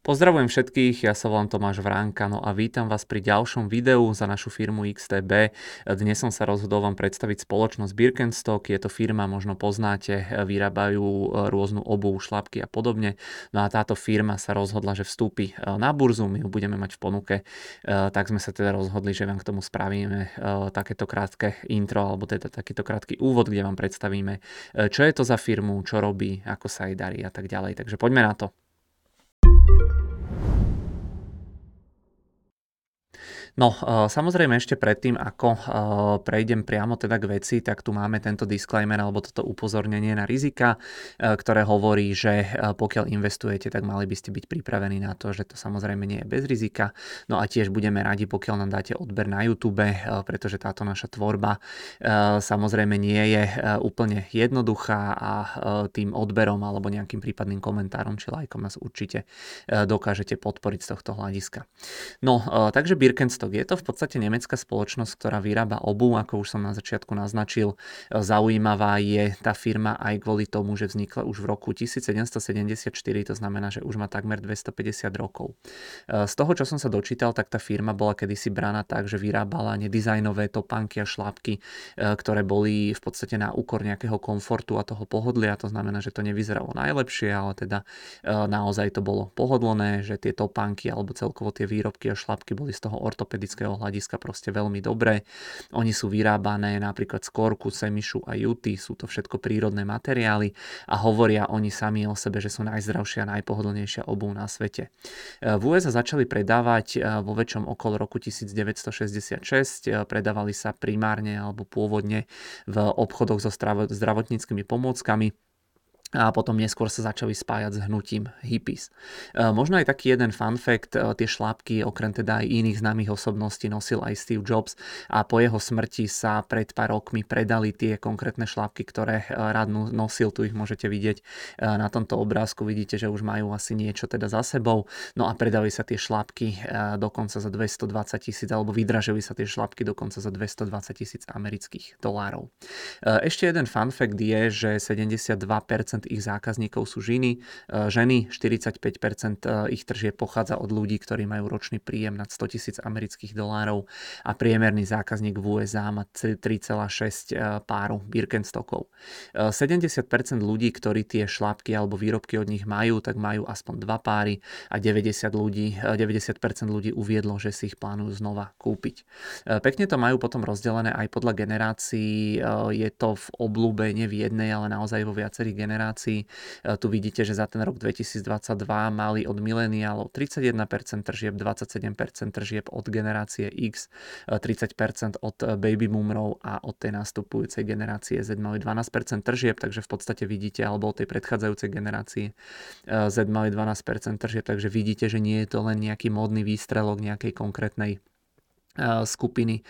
Pozdravujem všetkých, ja sa volám Tomáš Vránka no a vítam vás pri ďalšom videu za našu firmu XTB. Dnes som sa rozhodol vám predstaviť spoločnosť Birkenstock, je to firma, možno poznáte, vyrábajú rôznu obu, šlapky a podobne. No a táto firma sa rozhodla, že vstúpi na burzu, my ju budeme mať v ponuke, tak sme sa teda rozhodli, že vám k tomu spravíme takéto krátke intro, alebo teda takýto krátky úvod, kde vám predstavíme, čo je to za firmu, čo robí, ako sa jej darí a tak ďalej. Takže poďme na to. No, eh, samozrejme ešte predtým, ako eh, prejdem priamo teda k veci, tak tu máme tento disclaimer alebo toto upozornenie na rizika, eh, ktoré hovorí, že pokiaľ investujete, tak mali by ste byť pripravení na to, že to samozrejme nie je bez rizika. No a tiež budeme radi, pokiaľ nám dáte odber na YouTube, pretože táto naša tvorba samozrejme nie je úplne jednoduchá a tým odberom alebo nejakým prípadným komentárom či lajkom nás určite dokážete podporiť z tohto hľadiska. No, takže Birkenstock Stock. Je to v podstate nemecká spoločnosť, ktorá vyrába obu, ako už som na začiatku naznačil. Zaujímavá je tá firma aj kvôli tomu, že vznikla už v roku 1774, to znamená, že už má takmer 250 rokov. Z toho, čo som sa dočítal, tak tá firma bola kedysi brána tak, že vyrábala nedizajnové topánky a šlápky, ktoré boli v podstate na úkor nejakého komfortu a toho pohodlia. To znamená, že to nevyzeralo najlepšie, ale teda naozaj to bolo pohodlné, že tie topánky alebo celkovo tie výrobky a šlapky boli z toho ortopedického ortopedického hľadiska proste veľmi dobré. Oni sú vyrábané napríklad z korku, semišu a juty, sú to všetko prírodné materiály a hovoria oni sami o sebe, že sú najzdravšia a najpohodlnejšia obuv na svete. V USA začali predávať eh, vo väčšom okolo roku 1966, eh, predávali sa primárne alebo pôvodne v obchodoch so zdravotníckými pomôckami a potom neskôr sa začali spájať s hnutím hippies. E, možno aj taký jeden fun fact, e, tie šlápky okrem teda aj iných známych osobností nosil aj Steve Jobs a po jeho smrti sa pred pár rokmi predali tie konkrétne šlápky, ktoré e, rád nosil, tu ich môžete vidieť na tomto obrázku, vidíte, že už majú asi niečo teda za sebou, no a predali sa tie šlápky dokonca za 220 tisíc, alebo vydražili sa tie šlápky dokonca za 220 tisíc amerických dolárov. Ešte jeden fun fact je, že 72% ich zákazníkov sú ženy, e, ženy 45% e, ich tržieb pochádza od ľudí, ktorí majú ročný príjem nad 100 tisíc amerických dolárov a priemerný zákazník v USA má 3,6 e, páru Birkenstockov. 70% ľudí, ktorí tie šlapky alebo výrobky od nich majú, tak majú aspoň dva páry a 90 ľudí, 90% ľudí uviedlo, že si ich plánujú znova kúpiť. Pekne to majú potom rozdelené aj podľa generácií, je to v oblúbe nie v jednej, ale naozaj vo viacerých generáciách generácií. E, tu vidíte, že za ten rok 2022 mali od mileniálov 31% tržieb, 27% tržieb od generácie X, 30% e, od baby boomerov a od tej nastupujúcej generácie Z mali 12% tržieb, takže v podstate vidíte, alebo od tej predchádzajúcej generácie Z mali 12% tržieb, takže vidíte, že nie je to len nejaký módny výstrelok nejakej konkrétnej E, skupiny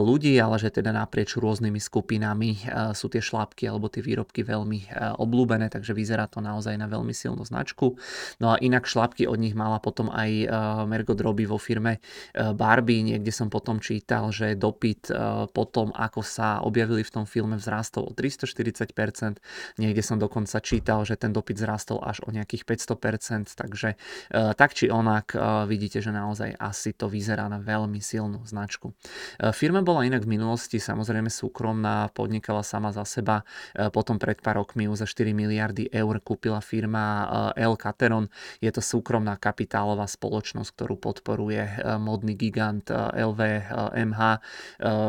ľudí, ale že teda naprieč rôznymi skupinami sú tie šlápky alebo tie výrobky veľmi obľúbené, takže vyzerá to naozaj na veľmi silnú značku. No a inak šlápky od nich mala potom aj Mergot Robbie vo firme Barbie, niekde som potom čítal, že dopyt potom, ako sa objavili v tom filme, vzrástol o 340%, niekde som dokonca čítal, že ten dopyt vzrástol až o nejakých 500%, takže tak či onak vidíte, že naozaj asi to vyzerá na veľmi silný silnú značku. E, firma bola inak v minulosti samozrejme súkromná, podnikala sama za seba, e, potom pred pár rokmi ju za 4 miliardy eur kúpila firma e, L Cateron. Je to súkromná kapitálová spoločnosť, ktorú podporuje modný gigant LVMH,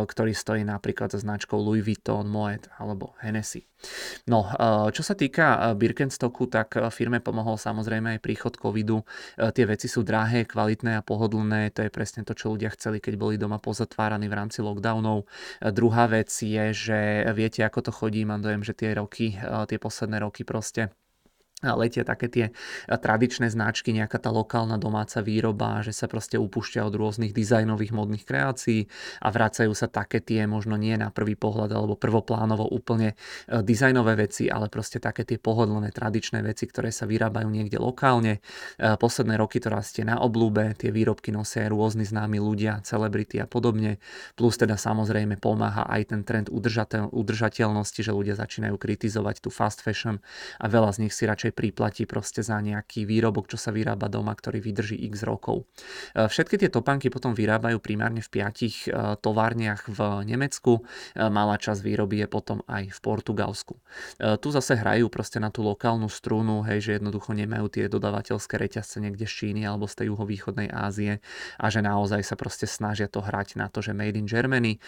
ktorý stojí napríklad za značkou Louis Vuitton, Moet alebo Hennessy. No, čo sa týka Birkenstocku, tak firme pomohol samozrejme aj príchod covidu. Tie veci sú drahé, kvalitné a pohodlné, to je presne to, čo ľudia chceli, keď boli doma pozatváraní v rámci lockdownov. Druhá vec je, že viete, ako to chodí, mám dojem, že tie roky, tie posledné roky proste letia také tie tradičné značky, nejaká tá lokálna domáca výroba, že sa proste upúšťa od rôznych dizajnových modných kreácií a vracajú sa také tie možno nie na prvý pohľad alebo prvoplánovo úplne e, dizajnové veci, ale proste také tie pohodlné tradičné veci, ktoré sa vyrábajú niekde lokálne. E, posledné roky to rastie na oblúbe, tie výrobky nosia rôzni známi ľudia, celebrity a podobne, plus teda samozrejme pomáha aj ten trend udržateľ, udržateľnosti, že ľudia začínajú kritizovať tú fast fashion a veľa z nich si radšej priplatí proste za nejaký výrobok, čo sa vyrába doma, ktorý vydrží x rokov. Všetky tie topánky potom vyrábajú primárne v piatich továrniach v Nemecku, malá časť výroby je potom aj v Portugalsku. Tu zase hrajú proste na tú lokálnu strunu, hej, že jednoducho nemajú tie dodavateľské reťazce niekde z Číny alebo z tej juhovýchodnej Ázie a že naozaj sa proste snažia to hrať na to, že made in Germany.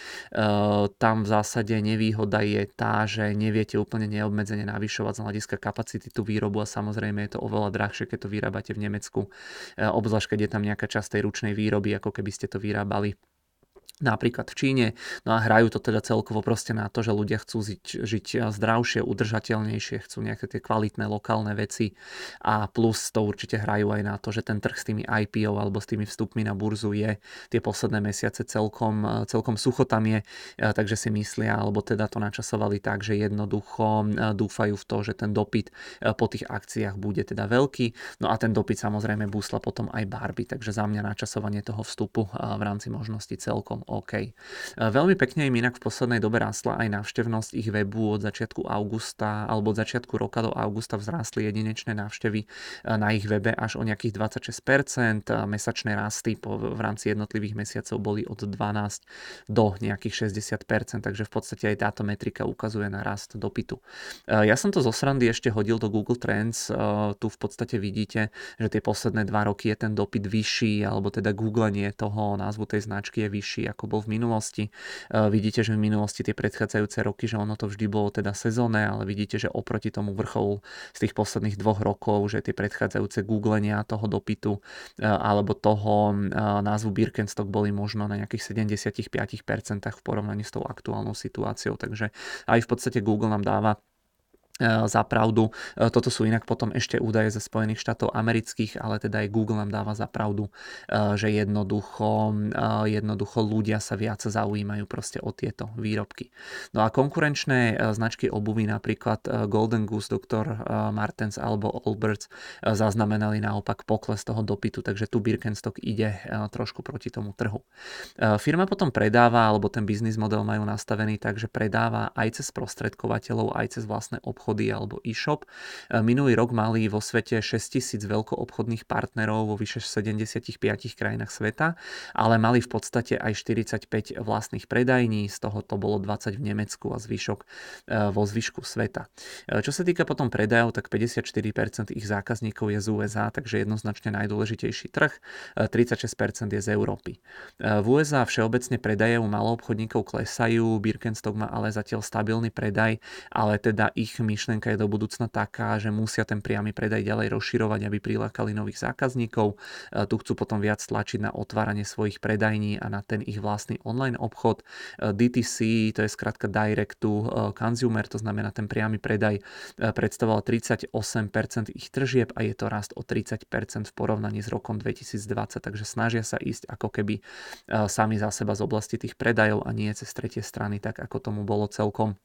Tam v zásade nevýhoda je tá, že neviete úplne neobmedzene navyšovať z hľadiska kapacity tú výrobu a samozrejme je to oveľa drahšie, keď to vyrábate v Nemecku, obzvlášť keď je tam nejaká časť tej ručnej výroby, ako keby ste to vyrábali napríklad v Číne. No a hrajú to teda celkovo proste na to, že ľudia chcú žiť, žiť zdravšie, udržateľnejšie, chcú nejaké tie kvalitné lokálne veci a plus to určite hrajú aj na to, že ten trh s tými IPO alebo s tými vstupmi na burzu je tie posledné mesiace celkom, celkom sucho tam je, takže si myslia, alebo teda to načasovali tak, že jednoducho dúfajú v to, že ten dopyt po tých akciách bude teda veľký. No a ten dopyt samozrejme búsla potom aj Barbie, takže za mňa načasovanie toho vstupu v rámci možnosti celkom OK. E, veľmi pekne im inak v poslednej dobe rastla aj návštevnosť ich webu od začiatku augusta alebo od začiatku roka do augusta vzrástli jedinečné návštevy e, na ich webe až o nejakých 26%. E, mesačné rasty v rámci jednotlivých mesiacov boli od 12 do nejakých 60%, takže v podstate aj táto metrika ukazuje na rast dopytu. Ja som to zo srandy ešte hodil do Google Trends. Tu v podstate vidíte, že tie posledné dva roky je ten dopyt vyšší, alebo teda googlenie toho názvu tej značky je vyšší ako bol v minulosti. E, vidíte, že v minulosti tie predchádzajúce roky, že ono to vždy bolo teda sezónne, ale vidíte, že oproti tomu vrcholu z tých posledných dvoch rokov, že tie predchádzajúce googlenia toho dopytu e, alebo toho e, názvu Birkenstock boli možno na nejakých 75% v porovnaní s tou aktuálnou situáciou. Takže aj v podstate Google nám dáva za pravdu. E, toto sú inak potom ešte údaje ze Spojených štátov amerických, ale teda aj Google nám dáva za pravdu, e, že jednoducho, jednoducho ľudia sa viac zaujímajú proste o tieto výrobky. No a konkurenčné značky obuvy, napríklad Golden Goose, Dr. Martens alebo Allbirds zaznamenali naopak pokles toho dopytu, takže tu Birkenstock ide trošku proti tomu trhu. Firma potom predáva, alebo ten biznis model majú nastavený tak, že predáva aj cez prostredkovateľov, aj cez vlastné obchody obchody alebo e-shop. E, minulý rok mali vo svete 6000 veľkoobchodných partnerov vo vyše 75 krajinách sveta, ale mali v podstate aj 45 vlastných predajní, z toho to bolo 20 v Nemecku a zvyšok e, vo zvyšku sveta. E, čo sa týka potom predajov, tak 54% ich zákazníkov je z USA, takže jednoznačne najdôležitejší trh, 36% je z Európy. V USA všeobecne predaje u maloobchodníkov klesajú, Birkenstock má ale zatiaľ stabilný predaj, ale teda ich my myšlienka je do budúcna taká, že musia ten priamy predaj ďalej rozširovať, aby prilákali nových zákazníkov. E, tu chcú potom viac tlačiť na otváranie svojich predajní a na ten ich vlastný online obchod. E, DTC, to je skratka direct to e, consumer, to znamená ten priamy predaj, predstavoval 38% ich tržieb a je to rast o 30% v porovnaní s rokom 2020, takže snažia sa ísť ako keby sami za seba z oblasti tých predajov a nie cez tretie strany, tak ako tomu bolo celkom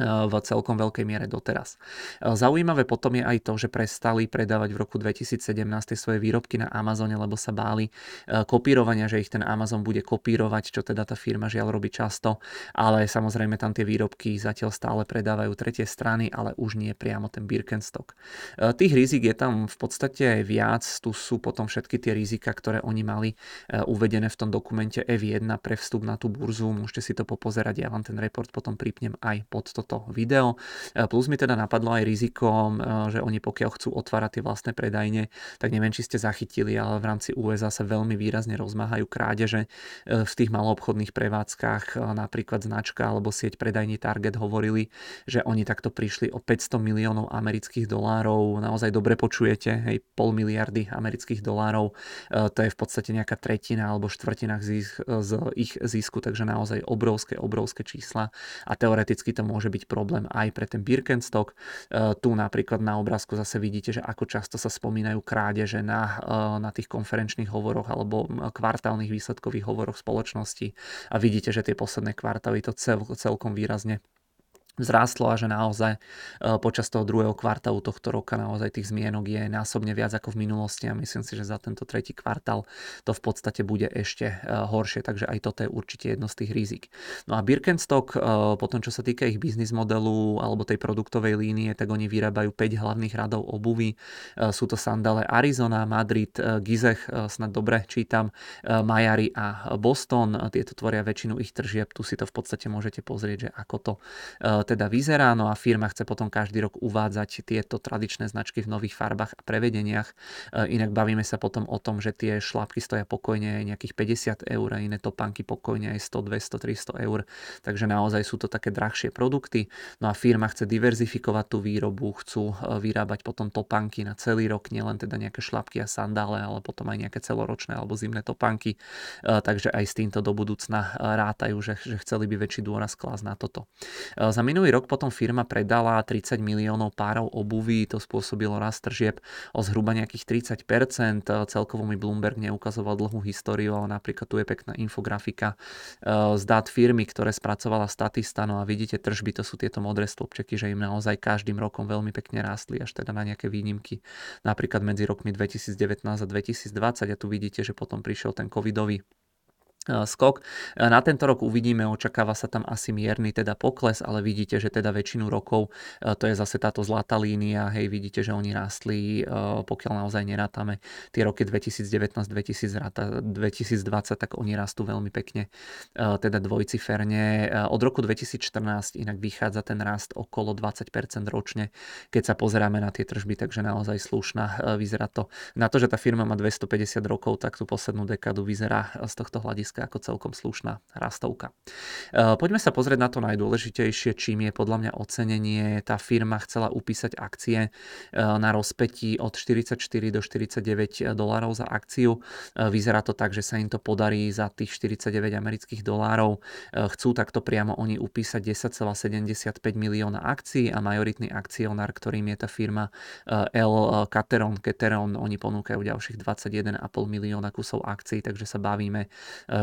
v celkom veľkej miere doteraz. Zaujímavé potom je aj to, že prestali predávať v roku 2017 svoje výrobky na Amazone, lebo sa báli e, kopírovania, že ich ten Amazon bude kopírovať, čo teda tá firma žiaľ robí často, ale samozrejme tam tie výrobky zatiaľ stále predávajú tretie strany, ale už nie priamo ten Birkenstock. E, tých rizik je tam v podstate viac, tu sú potom všetky tie rizika, ktoré oni mali e, uvedené v tom dokumente F1 pre vstup na tú burzu, môžete si to popozerať, ja vám ten report potom pripnem aj pod to toto video. E, plus mi teda napadlo aj riziko, e, že oni pokiaľ chcú otvárať tie vlastné predajne, tak neviem, či ste zachytili, ale v rámci USA sa veľmi výrazne rozmáhajú krádeže e, v tých maloobchodných prevádzkach, napríklad značka alebo sieť predajní Target hovorili, že oni takto prišli o 500 miliónov amerických dolárov, naozaj dobre počujete, hej, pol miliardy amerických dolárov, to je v podstate nejaká tretina alebo štvrtina z ich zisku, takže naozaj obrovské, obrovské čísla. A teoreticky to môže byť problém aj pre ten Birkenstock. E, tu napríklad na obrázku zase vidíte, že ako často sa spomínajú krádeže na, e, na tých konferenčných hovoroch alebo kvartálnych výsledkových hovoroch spoločnosti a vidíte, že tie posledné kvartály to cel, celkom výrazne vzrástlo a že naozaj e, počas toho druhého kvartálu tohto roka naozaj tých zmienok je násobne viac ako v minulosti a myslím si, že za tento tretí kvartál to v podstate bude ešte e, horšie, takže aj toto je určite jedno z tých rizik. No a Birkenstock, e, potom čo sa týka ich biznis modelu alebo tej produktovej línie, tak oni vyrábajú 5 hlavných radov obuvy. Sú to sandále Arizona, Madrid, Gizech, snad dobre čítam, Majari a Boston. Tieto tvoria väčšinu ich tržieb, tu si to v podstate môžete pozrieť, že ako to teda vyzerá, no a firma chce potom každý rok uvádzať tieto tradičné značky v nových farbách a prevedeniach. E, inak bavíme sa potom o tom, že tie šlapky stoja pokojne nejakých 50 eur a iné topánky pokojne aj 100, 200, 300 eur, takže naozaj sú to také drahšie produkty. No a firma chce diverzifikovať tú výrobu, chcú e, vyrábať potom topánky na celý rok, nielen teda nejaké šlapky a sandále, ale potom aj nejaké celoročné alebo zimné topánky. E, takže aj s týmto do budúcna rátajú, že, že chceli by väčší dôraz klásť na toto. Za minulý rok potom firma predala 30 miliónov párov obuvy, to spôsobilo rast tržieb o zhruba nejakých 30%. Celkovo mi Bloomberg neukazoval dlhú históriu, ale napríklad tu je pekná infografika eh, z dát firmy, ktoré spracovala Statista, no a vidíte tržby, to sú tieto modré stĺpčeky, že im naozaj každým rokom veľmi pekne rástli, až teda na nejaké výnimky. Napríklad medzi rokmi 2019 a 2020 a tu vidíte, že potom prišiel ten covidový skok. Na tento rok uvidíme, očakáva sa tam asi mierny teda pokles, ale vidíte, že teda väčšinu rokov to je zase táto zlatá línia, hej, vidíte, že oni rástli, pokiaľ naozaj nerátame tie roky 2019-2020, tak oni rastú veľmi pekne, teda dvojciferne. Od roku 2014 inak vychádza ten rast okolo 20% ročne, keď sa pozeráme na tie tržby, takže naozaj slušná vyzerá to. Na to, že tá firma má 250 rokov, tak tú poslednú dekádu vyzerá z tohto hľadiska hľadiska ako celkom slušná rastovka. E, poďme sa pozrieť na to najdôležitejšie, čím je podľa mňa ocenenie. Tá firma chcela upísať akcie e, na rozpetí od 44 do 49 dolárov za akciu. E, vyzerá to tak, že sa im to podarí za tých 49 amerických dolárov. Chcú takto priamo oni upísať 10,75 milióna akcií a majoritný akcionár, ktorým je tá firma L. Cateron, Cateron, oni ponúkajú ďalších 21,5 milióna kusov akcií, takže sa bavíme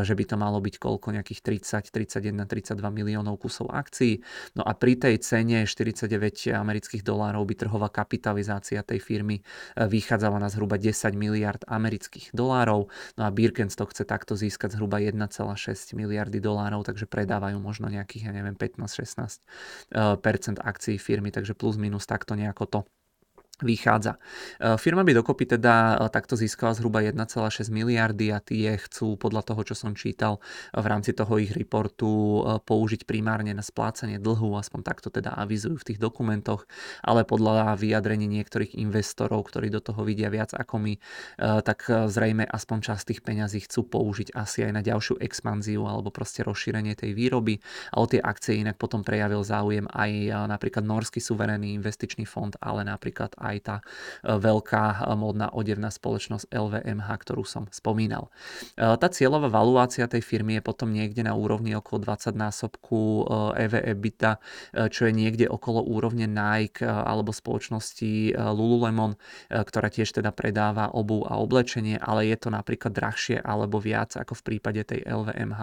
že by to malo byť koľko, nejakých 30, 31, 32 miliónov kusov akcií. No a pri tej cene 49 amerických dolárov by trhová kapitalizácia tej firmy e, vychádzala na zhruba 10 miliard amerických dolárov. No a Birkenstock chce takto získať zhruba 1,6 miliardy dolárov, takže predávajú možno nejakých, ja neviem, 15-16 e, akcií firmy, takže plus minus takto nejako to vychádza. E, firma by dokopy teda e, takto získala zhruba 1,6 miliardy a tie chcú podľa toho, čo som čítal v rámci toho ich reportu e, použiť primárne na splácanie dlhu, aspoň takto teda avizujú v tých dokumentoch, ale podľa vyjadrení niektorých investorov, ktorí do toho vidia viac ako my, tak zrejme aspoň časť tých peňazí chcú použiť asi aj na ďalšiu expanziu alebo proste rozšírenie tej výroby a o tie akcie inak potom prejavil záujem aj napríklad Norský suverénny investičný fond, ale napríklad aj aj tá e, veľká e, módna odevná spoločnosť LVMH, ktorú som spomínal. E, tá cieľová valuácia tej firmy je potom niekde na úrovni okolo 20 násobku EV EBITDA, čo je niekde okolo úrovne Nike alebo spoločnosti Lululemon, ktorá tiež teda predáva obu a oblečenie, ale je to napríklad drahšie alebo viac ako v prípade tej LVMH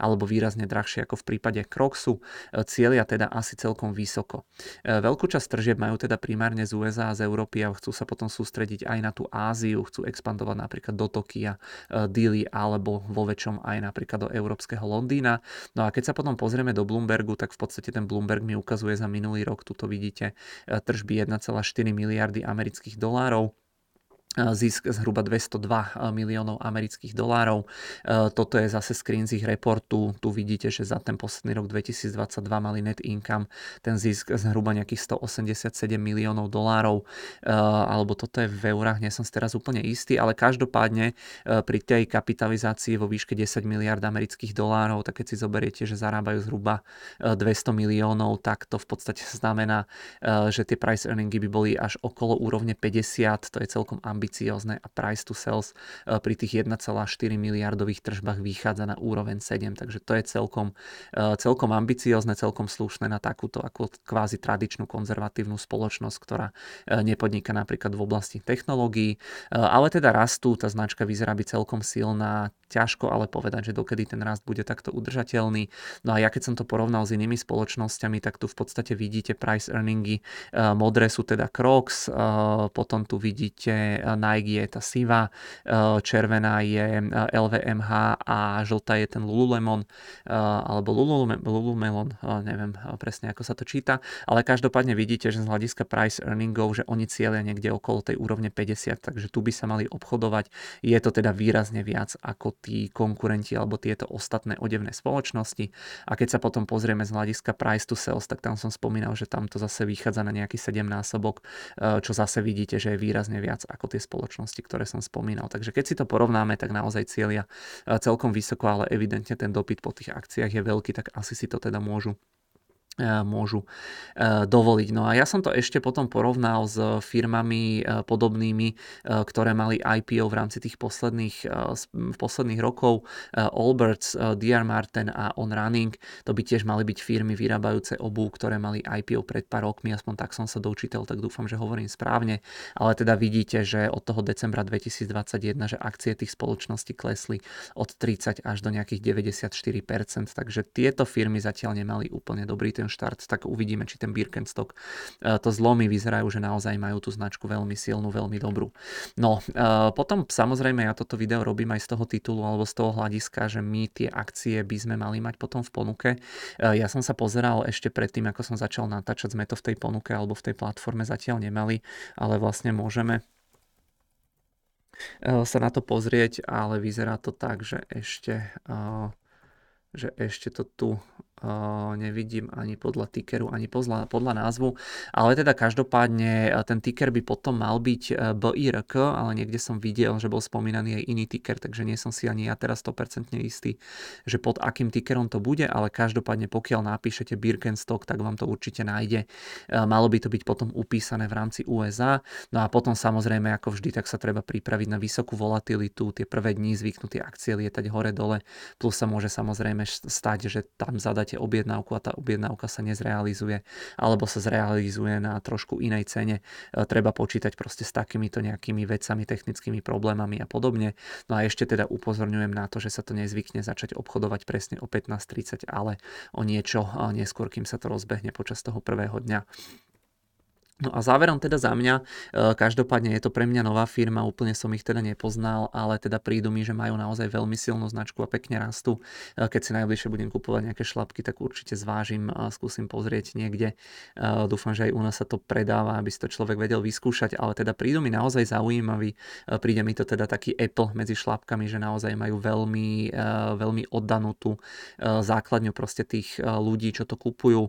alebo výrazne drahšie ako v prípade Croxu. Cieľia teda asi celkom vysoko. Veľkú časť tržieb majú teda primárne z USA a z Európy a chcú sa potom sústrediť aj na tú Áziu, chcú expandovať napríklad do Tokia, e, Dili alebo vo väčšom aj napríklad do európskeho Londýna. No a keď sa potom pozrieme do Bloombergu, tak v podstate ten Bloomberg mi ukazuje za minulý rok, tuto vidíte, e, tržby 1,4 miliardy amerických dolárov zisk zhruba 202 miliónov amerických dolárov. Toto je zase screen z ich reportu. Tu vidíte, že za ten posledný rok 2022 mali net income, ten zisk zhruba nejakých 187 miliónov dolárov, alebo toto je v eurách, nie som si teraz úplne istý, ale každopádne pri tej kapitalizácii vo výške 10 miliard amerických dolárov, tak keď si zoberiete, že zarábajú zhruba 200 miliónov, tak to v podstate znamená, že tie price earningy by boli až okolo úrovne 50, to je celkom ambiciózne a price to sales pri tých 1,4 miliardových tržbách vychádza na úroveň 7, takže to je celkom, celkom ambiciózne, celkom slušné na takúto ako kvázi tradičnú konzervatívnu spoločnosť, ktorá nepodniká napríklad v oblasti technológií, ale teda rastú, tá značka vyzerá byť celkom silná, ťažko ale povedať, že dokedy ten rast bude takto udržateľný. No a ja keď som to porovnal s inými spoločnosťami, tak tu v podstate vidíte price earningy, modré sú teda Crocs, potom tu vidíte Nike je tá siva, červená je LVMH a žltá je ten Lululemon alebo Lululemon, neviem presne ako sa to číta, ale každopádne vidíte, že z hľadiska price earningov, že oni cieľia niekde okolo tej úrovne 50, takže tu by sa mali obchodovať. Je to teda výrazne viac ako tí konkurenti alebo tieto ostatné odevné spoločnosti. A keď sa potom pozrieme z hľadiska price to sales, tak tam som spomínal, že tam to zase vychádza na nejaký 7 násobok, čo zase vidíte, že je výrazne viac ako tie spoločnosti, ktoré som spomínal. Takže keď si to porovnáme, tak naozaj cieľia celkom vysoko, ale evidentne ten dopyt po tých akciách je veľký, tak asi si to teda môžu môžu dovoliť. No a ja som to ešte potom porovnal s firmami podobnými, ktoré mali IPO v rámci tých posledných, posledných rokov. Allbirds, DR Martin a On Running, to by tiež mali byť firmy vyrábajúce obu, ktoré mali IPO pred pár rokmi, aspoň tak som sa dočítal, tak dúfam, že hovorím správne. Ale teda vidíte, že od toho decembra 2021, že akcie tých spoločností klesli od 30 až do nejakých 94%, takže tieto firmy zatiaľ nemali úplne dobrý ten ten štart, tak uvidíme, či ten Birkenstock e, to zlomy vyzerajú, že naozaj majú tú značku veľmi silnú, veľmi dobrú. No, e, potom samozrejme ja toto video robím aj z toho titulu alebo z toho hľadiska, že my tie akcie by sme mali mať potom v ponuke. E, ja som sa pozeral ešte predtým, ako som začal natáčať, sme to v tej ponuke alebo v tej platforme zatiaľ nemali, ale vlastne môžeme sa na to pozrieť, ale vyzerá to tak, že ešte, že ešte to tu nevidím ani podľa tickeru, ani podľa, podľa názvu, ale teda každopádne e, ten ticker by potom mal byť e, BIRK, ale niekde som videl, že bol spomínaný aj iný ticker, takže nie som si ani ja teraz 100% istý, že pod akým tickerom to bude, ale každopádne pokiaľ napíšete Birkenstock, tak vám to určite nájde. E, malo by to byť potom upísané v rámci USA, no a potom samozrejme ako vždy, tak sa treba pripraviť na vysokú volatilitu, tie prvé dní zvyknú tie akcie lietať hore-dole, plus sa môže samozrejme stať, že tam zadať dáte objednávku a tá objednávka sa nezrealizuje alebo sa zrealizuje na trošku inej cene. E, treba počítať proste s takýmito nejakými vecami, technickými problémami a podobne. No a ešte teda upozorňujem na to, že sa to nezvykne začať obchodovať presne o 15.30, ale o niečo neskôr, kým sa to rozbehne počas toho prvého dňa. No a záverom teda za mňa, e, každopádne je to pre mňa nová firma, úplne som ich teda nepoznal, ale teda prídu mi, že majú naozaj veľmi silnú značku a pekne rastú. E, keď si najbližšie budem kupovať nejaké šlapky, tak určite zvážim a skúsim pozrieť niekde. E, dúfam, že aj u nás sa to predáva, aby si to človek vedel vyskúšať, ale teda prídu mi naozaj zaujímavý. Príde mi to teda taký Apple medzi šlapkami, že naozaj majú veľmi, veľmi oddanú tú základňu proste tých ľudí, čo to kupujú.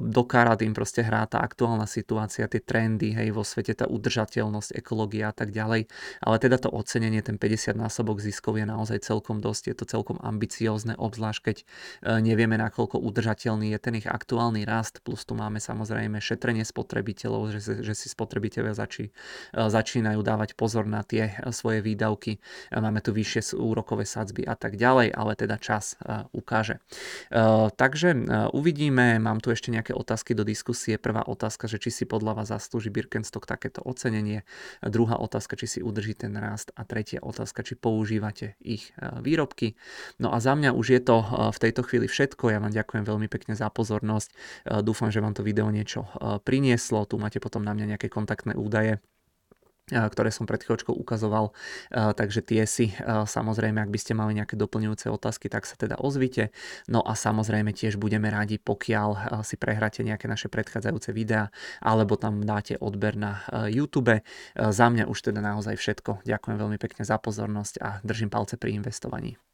Do im proste hrá tá aktuálna situácia informácia, tie trendy, hej, vo svete, tá udržateľnosť, ekológia a tak ďalej. Ale teda to ocenenie, ten 50 násobok ziskov je naozaj celkom dosť, je to celkom ambiciózne, obzvlášť keď e, nevieme, nakoľko udržateľný je ten ich aktuálny rast, plus tu máme samozrejme šetrenie spotrebiteľov, že, že si spotrebiteľia začí, e, začínajú dávať pozor na tie e, svoje výdavky. Máme tu vyššie úrokové sadzby a tak ďalej, ale teda čas ukáže. Takže uvidíme, mám tu ešte nejaké otázky do diskusie. Prvá otázka, že či si pod podľa vás zaslúži Birkenstock takéto ocenenie. Druhá otázka, či si udrží ten rast a tretia otázka, či používate ich e, výrobky. No a za mňa už je to e, v tejto chvíli všetko. Ja vám ďakujem veľmi pekne za pozornosť. E, dúfam, že vám to video niečo prinieslo. Tu máte potom na mňa nejaké kontaktné údaje ktoré som pred chvíľočkou ukazoval, takže tie si samozrejme, ak by ste mali nejaké doplňujúce otázky, tak sa teda ozvite. No a samozrejme tiež budeme radi, pokiaľ si prehráte nejaké naše predchádzajúce videá, alebo tam dáte odber na YouTube. Za mňa už teda naozaj všetko. Ďakujem veľmi pekne za pozornosť a držím palce pri investovaní.